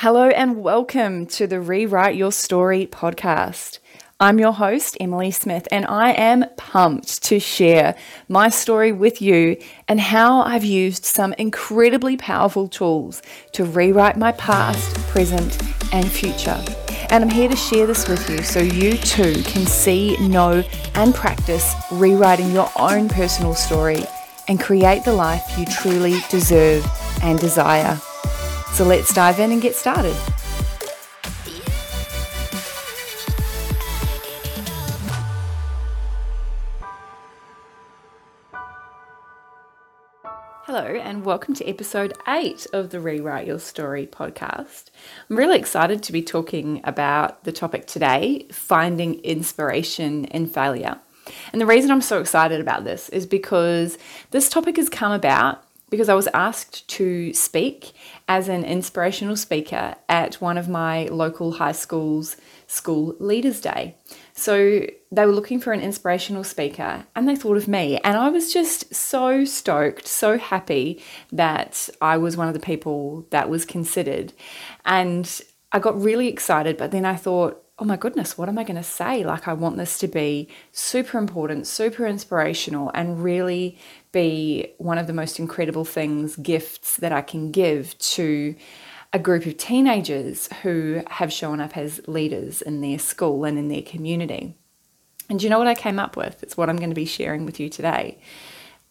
Hello and welcome to the Rewrite Your Story podcast. I'm your host, Emily Smith, and I am pumped to share my story with you and how I've used some incredibly powerful tools to rewrite my past, present, and future. And I'm here to share this with you so you too can see, know, and practice rewriting your own personal story and create the life you truly deserve and desire. So let's dive in and get started. Hello, and welcome to episode eight of the Rewrite Your Story podcast. I'm really excited to be talking about the topic today finding inspiration in failure. And the reason I'm so excited about this is because this topic has come about because I was asked to speak as an inspirational speaker at one of my local high school's school leaders day. So they were looking for an inspirational speaker and they thought of me. And I was just so stoked, so happy that I was one of the people that was considered. And I got really excited, but then I thought, oh my goodness, what am I going to say? Like, I want this to be super important, super inspirational, and really be one of the most incredible things, gifts that I can give to a group of teenagers who have shown up as leaders in their school and in their community. And you know what I came up with? It's what I'm going to be sharing with you today.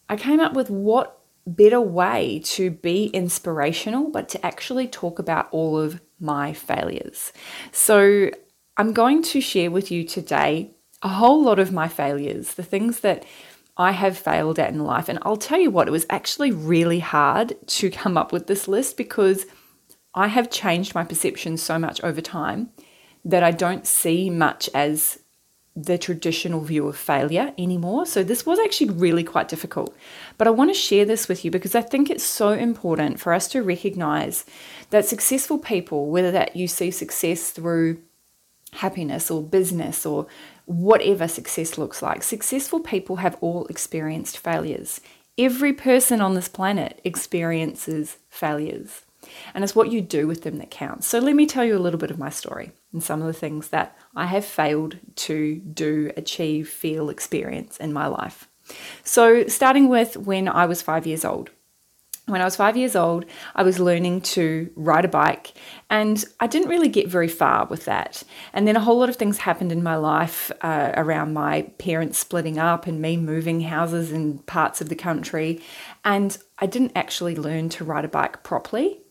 I came up with what better way to be inspirational, but to actually talk about all of my failures. So, I'm going to share with you today a whole lot of my failures, the things that I have failed at in life. And I'll tell you what, it was actually really hard to come up with this list because I have changed my perception so much over time that I don't see much as the traditional view of failure anymore. So this was actually really quite difficult. But I want to share this with you because I think it's so important for us to recognize that successful people, whether that you see success through happiness or business or whatever success looks like. Successful people have all experienced failures. Every person on this planet experiences failures. And it's what you do with them that counts. So, let me tell you a little bit of my story and some of the things that I have failed to do, achieve, feel, experience in my life. So, starting with when I was five years old. When I was five years old, I was learning to ride a bike, and I didn't really get very far with that. And then a whole lot of things happened in my life uh, around my parents splitting up and me moving houses in parts of the country. And I didn't actually learn to ride a bike properly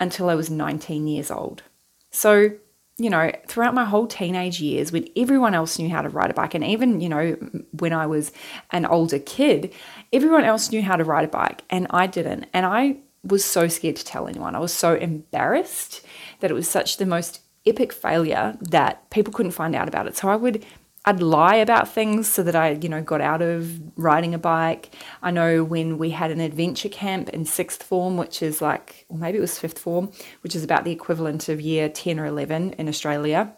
until I was 19 years old. So you know, throughout my whole teenage years, when everyone else knew how to ride a bike, and even, you know, when I was an older kid, everyone else knew how to ride a bike and I didn't. And I was so scared to tell anyone. I was so embarrassed that it was such the most epic failure that people couldn't find out about it. So I would I'd lie about things so that I, you know, got out of riding a bike. I know when we had an adventure camp in sixth form, which is like, or maybe it was fifth form, which is about the equivalent of year 10 or 11 in Australia.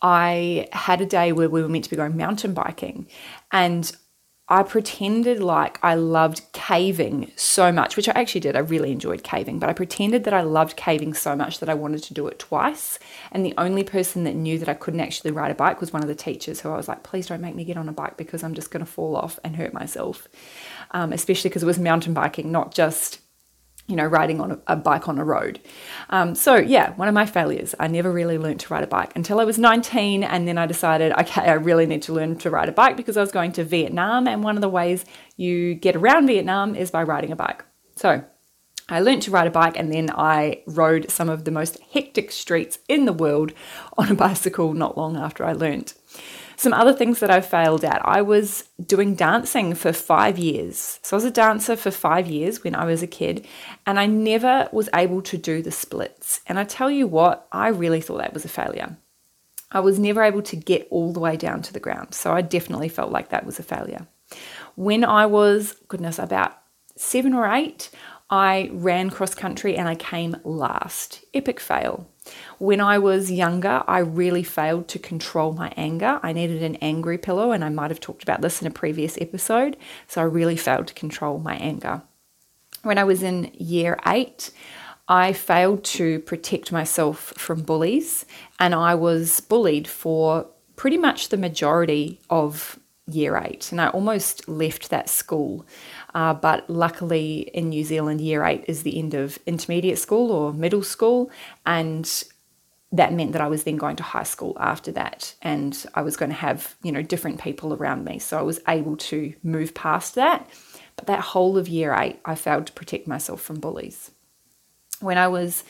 I had a day where we were meant to be going mountain biking, and I pretended like I loved caving so much, which I actually did. I really enjoyed caving, but I pretended that I loved caving so much that I wanted to do it twice. And the only person that knew that I couldn't actually ride a bike was one of the teachers who I was like, please don't make me get on a bike because I'm just going to fall off and hurt myself. Um, especially because it was mountain biking, not just you know, riding on a, bike on a road. Um, so, yeah, one of my failures. I never really learned to ride a bike until I was 19, and then I decided, okay, I really need to learn to ride a bike because I was going to Vietnam, and one of the ways you get around Vietnam is by riding a bike. So, I learned to ride a bike and then I rode some of the most hectic streets in the world on a bicycle not long after I learned. Some other things that I failed at I was doing dancing for five years. So I was a dancer for five years when I was a kid, and I never was able to do the splits. And I tell you what, I really thought that was a failure. I was never able to get all the way down to the ground. So I definitely felt like that was a failure. When I was, goodness, about seven or eight, I ran cross country and I came last. Epic fail. When I was younger, I really failed to control my anger. I needed an angry pillow, and I might have talked about this in a previous episode. So I really failed to control my anger. When I was in year eight, I failed to protect myself from bullies, and I was bullied for pretty much the majority of year eight. And I almost left that school. Uh, but luckily, in New Zealand, year eight is the end of intermediate school or middle school. And that meant that I was then going to high school after that, and I was going to have, you know, different people around me. So I was able to move past that. But that whole of year eight, I failed to protect myself from bullies. When I was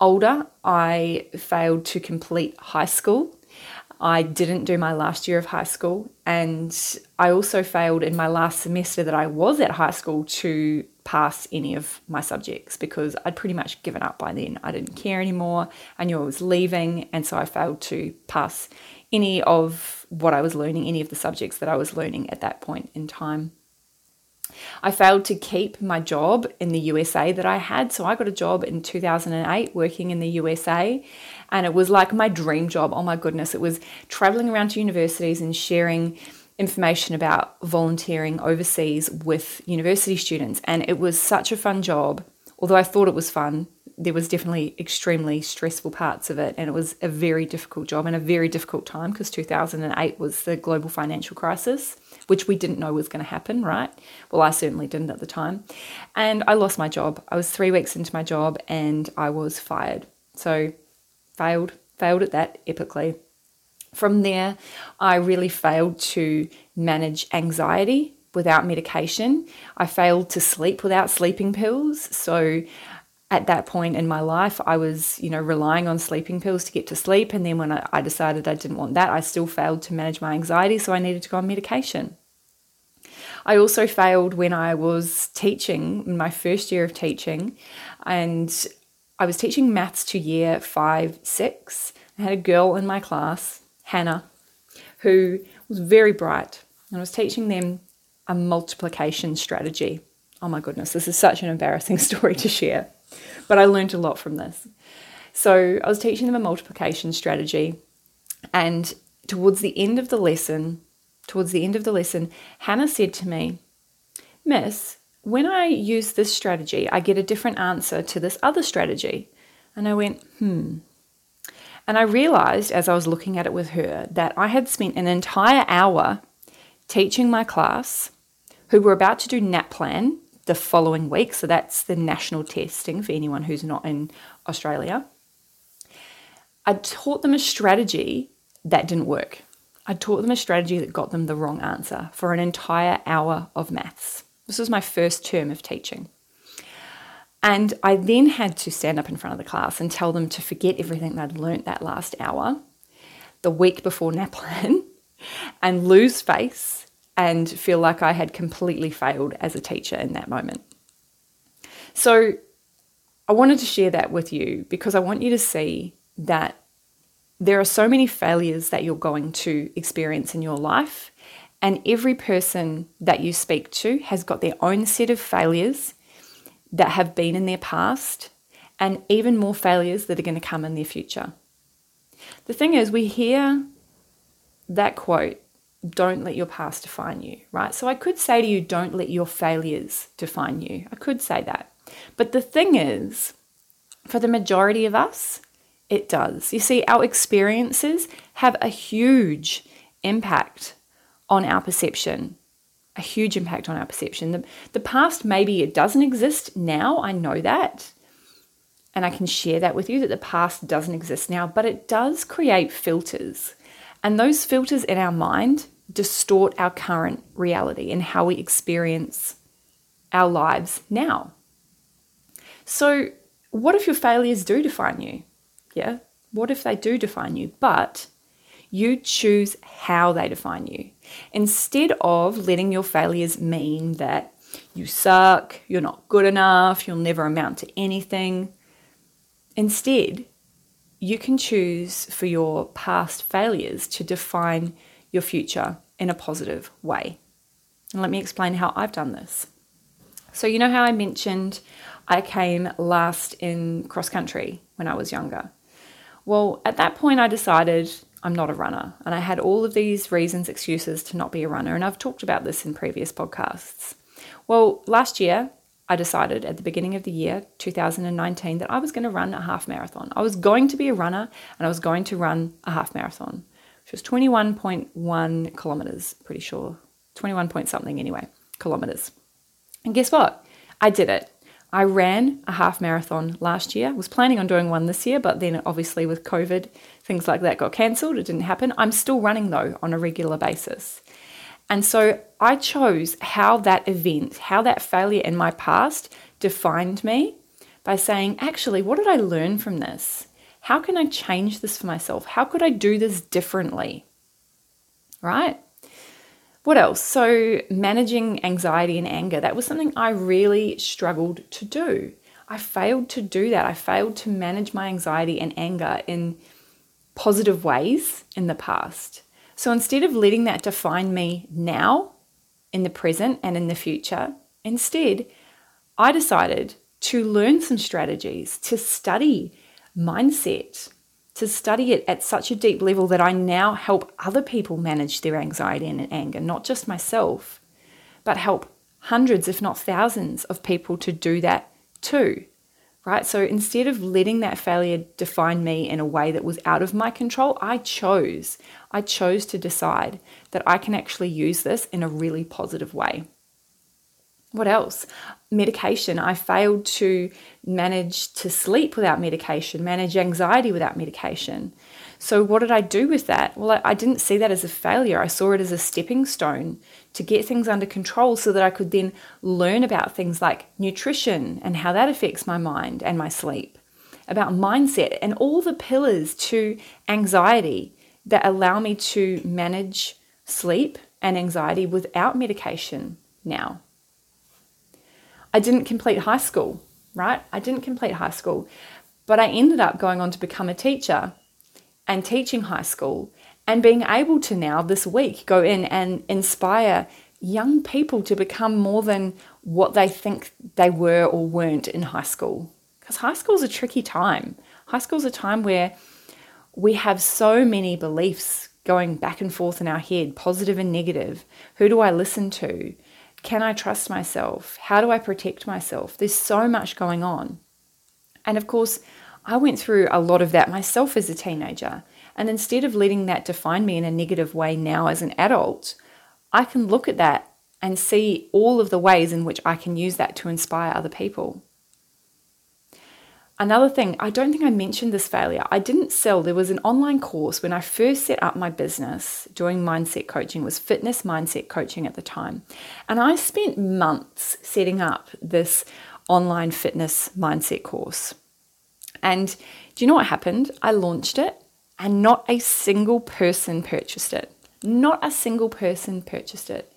older, I failed to complete high school. I didn't do my last year of high school, and I also failed in my last semester that I was at high school to pass any of my subjects because I'd pretty much given up by then. I didn't care anymore. I knew I was leaving, and so I failed to pass any of what I was learning, any of the subjects that I was learning at that point in time. I failed to keep my job in the USA that I had. So I got a job in 2008 working in the USA, and it was like my dream job. Oh my goodness, it was traveling around to universities and sharing information about volunteering overseas with university students. And it was such a fun job. Although I thought it was fun, there was definitely extremely stressful parts of it and it was a very difficult job and a very difficult time because 2008 was the global financial crisis which we didn't know was going to happen, right? Well, I certainly didn't at the time. And I lost my job. I was three weeks into my job and I was fired. So, failed, failed at that epically. From there, I really failed to manage anxiety without medication. I failed to sleep without sleeping pills. So, at that point in my life, I was, you know, relying on sleeping pills to get to sleep. And then when I, I, decided I didn't want that, I still failed to manage my anxiety. So I needed to go on medication. I also failed when I was teaching in my first year of teaching. And I was teaching maths to year five, six. I had a girl in my class, Hannah, who was very bright. And I was teaching them a multiplication strategy. Oh my goodness, this is such an embarrassing story to share but I learned a lot from this. So I was teaching them a multiplication strategy, and towards the end of the lesson, towards the end of the lesson, Hannah said to me, Miss, when I use this strategy, I get a different answer to this other strategy. And I went, hmm. And I realized as I was looking at it with her that I had spent an entire hour teaching my class who were about to do NAPLAN, the following week. So that's the national testing for anyone who's not in Australia. I taught them a strategy that didn't work. I taught them a strategy that got them the wrong answer for an entire hour of maths. This was my first term of teaching. And I then had to stand up in front of the class and tell them to forget everything they'd learnt that last hour, the week before NAPLAN, and lose face and feel like I had completely failed as a teacher in that moment. So I wanted to share that with you because I want you to see that there are so many failures that you're going to experience in your life. And every person that you speak to has got their own set of failures that have been in their past, and even more failures that are going to come in their future. The thing is, we hear that quote don't let your past define you, right? So I could say to you, don't let your failures define you. I could say that. But the thing is, for the majority of us, it does. You see, our experiences have a huge impact on our perception. A huge impact on our perception. The, the past, maybe it doesn't exist now. I know that. And I can share that with you that the past doesn't exist now, but it does create filters. And those filters in our mind distort our current reality and how we experience our lives now. So, what if your failures do define you? Yeah, what if they do define you? But you choose how they define you. Instead of letting your failures mean that you suck, you're not good enough, you'll never amount to anything. Instead, you can choose for your past failures to define your future in a positive way. And let me explain how I've done this. So, you know how I mentioned I came last in cross country when I was younger? Well, at that point, I decided I'm not a runner. And I had all of these reasons, excuses to not be a runner. And I've talked about this in previous podcasts. Well, last year, I decided at the beginning of the year 2019 that I was going to run a half marathon. I was going to be a runner and I was going to run a half marathon, which was 21.1 kilometers, pretty sure. 21 point something anyway, kilometers. And guess what? I did it. I ran a half marathon last year. Was planning on doing one this year, but then obviously with COVID, things like that got cancelled. It didn't happen. I'm still running though on a regular basis. And so I chose how that event, how that failure in my past defined me by saying, actually, what did I learn from this? How can I change this for myself? How could I do this differently? Right? What else? So, managing anxiety and anger, that was something I really struggled to do. I failed to do that. I failed to manage my anxiety and anger in positive ways in the past. So instead of letting that define me now, in the present, and in the future, instead, I decided to learn some strategies, to study mindset, to study it at such a deep level that I now help other people manage their anxiety and anger, not just myself, but help hundreds, if not thousands, of people to do that too right? So instead of letting that failure define me in a way that was out of my control, I chose. I chose to decide that I can actually use this in a really positive way. What else? Medication. I failed to manage to sleep without medication, manage anxiety without medication. So, what did I do with that? Well, I, I, didn't see that as a failure. I saw it as a stepping stone to get things under control so that I could then learn about things like nutrition and how that affects my mind and my sleep, about mindset and all the pillars to anxiety that allow me to manage sleep and anxiety without medication now. I didn't complete high school, right? I didn't complete high school, but I ended up going on to become a teacher and teaching high school and being able to now this week go in and inspire young people to become more than what they think they were or weren't in high school. Because high school is a tricky time. High school is a time where we have so many beliefs going back and forth in our head, positive and negative. Who do I listen to? Can I trust myself? How do I protect myself? There's so much going on. And of course, I went through a lot of that myself as a teenager. And instead of letting that define me in a negative way now as an adult, I can look at that and see all of the ways in which I can use that to inspire other people. Another thing, I don't think I mentioned this failure. I didn't sell. There was an online course when I first set up my business doing mindset coaching, was fitness mindset coaching at the time. And I spent months setting up this online fitness mindset course. And do you know what happened? I launched it and not a single person purchased it. Not a single person purchased it.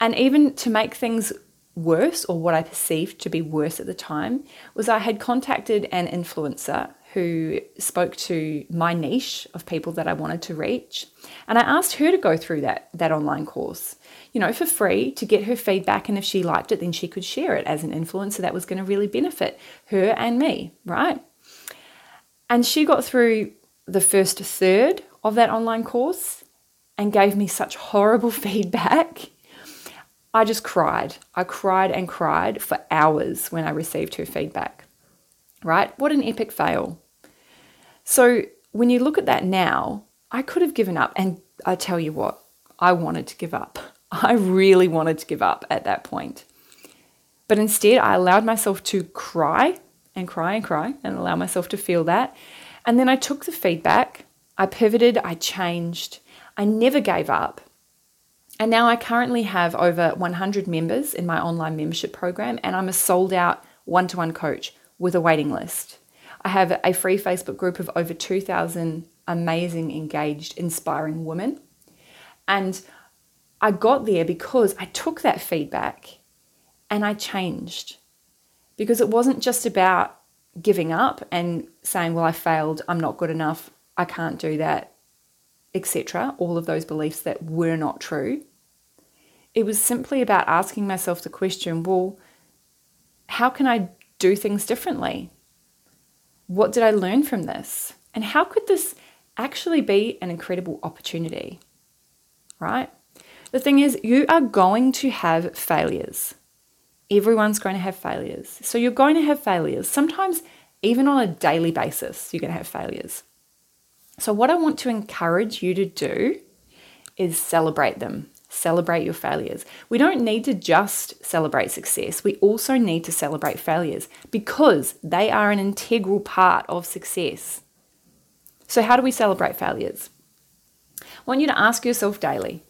And even to make things worse, or what I perceived to be worse at the time, was I had contacted an influencer who spoke to my niche of people that I wanted to reach. And I asked her to go through that, that online course, you know, for free to get her feedback. And if she liked it, then she could share it as an influencer that was going to really benefit her and me, right? And she got through the first third of that online course and gave me such horrible feedback. I just cried. I cried and cried for hours when I received her feedback. Right? What an epic fail. So, when you look at that now, I could have given up. And I tell you what, I wanted to give up. I really wanted to give up at that point. But instead, I allowed myself to cry and cry and cry and allow myself to feel that. And then I took the feedback, I pivoted, I changed, I never gave up. And now I currently have over 100 members in my online membership program, and I'm a sold out one to one coach with a waiting list. I have a free Facebook group of over 2,000 amazing, engaged, inspiring women. And I got there because I took that feedback and I changed. Because it wasn't just about giving up and saying, well, I failed, I'm not good enough, I can't do that, etc., all of those beliefs that were not true. It was simply about asking myself the question, well, how can I do things differently? What did I learn from this? And how could this actually be an incredible opportunity? Right? The thing is, you are going to have failures Everyone's going to have failures. So you're going to have failures. Sometimes, even on a daily basis, you're going to have failures. So, what I want to encourage you to do is celebrate them. Celebrate your failures. We don't need to just celebrate success, we also need to celebrate failures because they are an integral part of success. So, how do we celebrate failures? I want you to ask yourself daily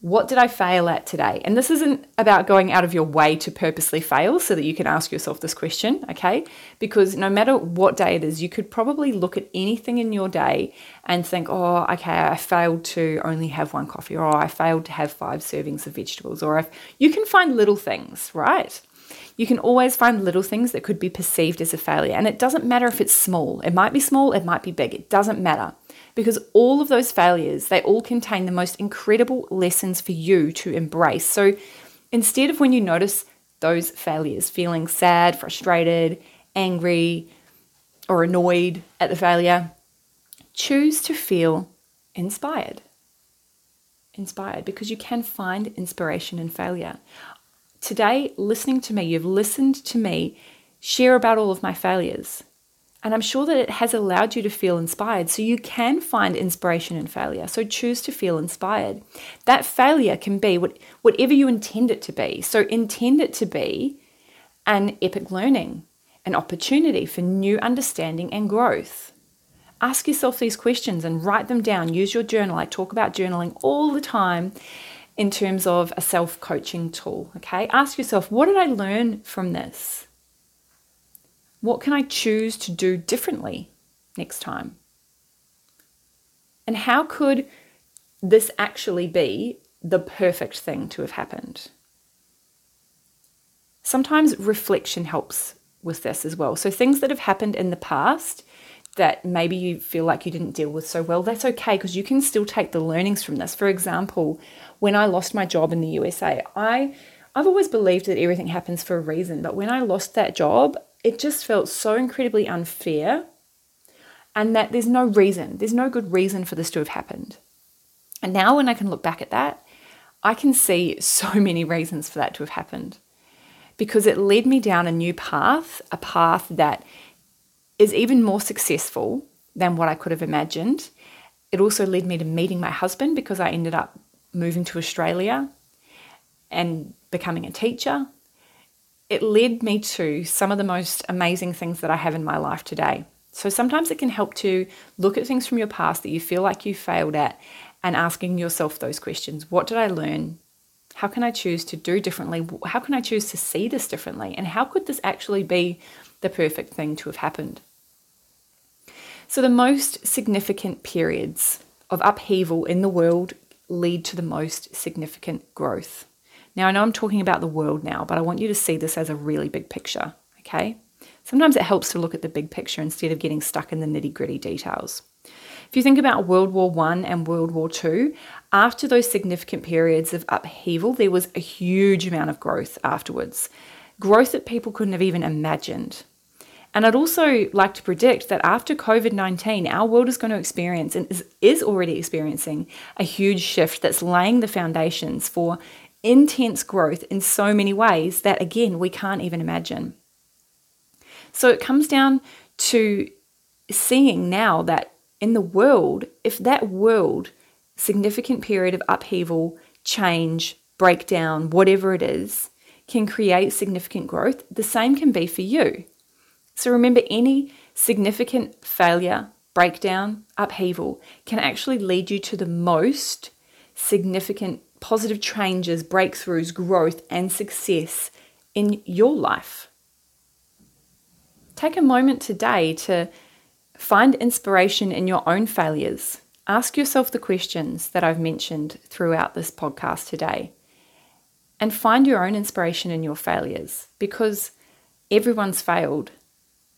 what did I fail at today? And this isn't about going out of your way to purposely fail so that you can ask yourself this question, okay? Because no matter what day it is, you could probably look at anything in your day and think, oh, okay, I failed to only have one coffee, or I failed to have five servings of vegetables, or if you can find little things, right? You can always find little things that could be perceived as a failure. And it doesn't matter if it's small. It might be small, it might be big. It doesn't matter because all of those failures, they all contain the most incredible lessons for you to embrace. So instead of when you notice those failures, feeling sad, frustrated, angry, or annoyed at the failure, choose to feel inspired. Inspired because you can find inspiration in failure. Today, listening to me, you've listened to me share about all of my failures. And I'm sure that it has allowed you to feel inspired. So you can find inspiration in failure. So choose to feel inspired. That failure can be what, whatever you intend it to be. So intend it to be an epic learning, an opportunity for new understanding and growth. Ask yourself these questions and write them down. Use your journal. I talk about journaling all the time in terms of a self coaching tool. Okay. Ask yourself, what did I learn from this? What can I choose to do differently next time? And how could this actually be the perfect thing to have happened? Sometimes reflection helps with this as well. So, things that have happened in the past that maybe you feel like you didn't deal with so well, that's okay because you can still take the learnings from this. For example, when I lost my job in the USA, I I've always believed that everything happens for a reason, but when I lost that job, it just felt so incredibly unfair and that there's no reason, there's no good reason for this to have happened. And now, when I can look back at that, I can see so many reasons for that to have happened because it led me down a new path, a path that is even more successful than what I could have imagined. It also led me to meeting my husband because I ended up moving to Australia and becoming a teacher it led me to some of the most amazing things that I have in my life today. So sometimes it can help to look at things from your past that you feel like you failed at and asking yourself those questions What did I learn? How can I choose to do differently? How can I choose to see this differently? And how could this actually be the perfect thing to have happened? So, the most significant periods of upheaval in the world lead to the most significant growth. Now, I know I'm talking about the world now, but I want you to see this as a really big picture, okay? Sometimes it helps to look at the big picture instead of getting stuck in the nitty gritty details. If you think about World War I and World War II, after those significant periods of upheaval, there was a huge amount of growth afterwards. Growth that people couldn't have even imagined. And I'd also like to predict that after COVID 19, our world is going to experience and is, is already experiencing a huge shift that's laying the foundations for intense growth in so many ways that, again, we can't even imagine. So it comes down to seeing now that in the world, if that world, significant period of upheaval, change, breakdown, whatever it is, can create significant growth, the same can be for you. So remember, any significant failure, breakdown, upheaval can actually lead you to the most significant positive changes, breakthroughs, growth, and success in your life. Take a moment today to find inspiration in your own failures. Ask yourself the questions that I've mentioned throughout this podcast today and find your own inspiration in your failures because everyone's failed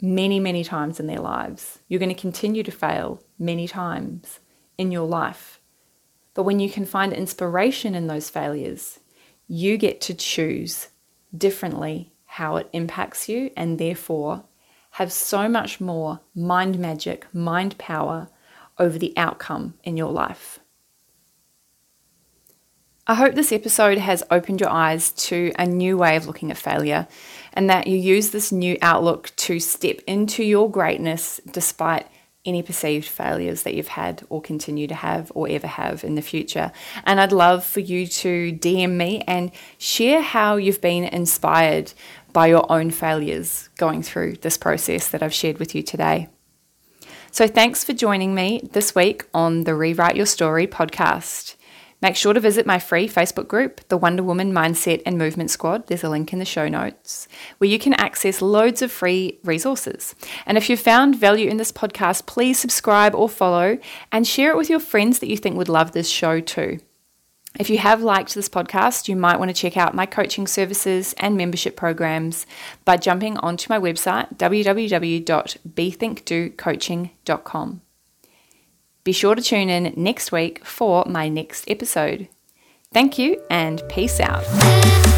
many, many times in their lives. You're going to continue to fail many times in your life. But when you can find inspiration in those failures, you get to choose differently how it impacts you and therefore have so much more mind magic, mind power over the outcome in your life. I hope this episode has opened your eyes to a new way of looking at failure and that you use this new outlook to step into your greatness despite any perceived failures that you've had or continue to have or ever have in the future. And I'd love for you to DM me and share how you've been inspired by your own failures going through this process that I've shared with you today. So, thanks for joining me this week on the Rewrite Your Story podcast. Make sure to visit my free Facebook group, the Wonder Woman Mindset and Movement Squad. There's a link in the show notes where you can access loads of free resources. And if you've found value in this podcast, please subscribe or follow and share it with your friends that you think would love this show too. If you have liked this podcast, you might want to check out my coaching services and membership programs by jumping onto my website, www.bethinkdocoaching.com. Be sure to tune in next week for my next episode. Thank you and peace out.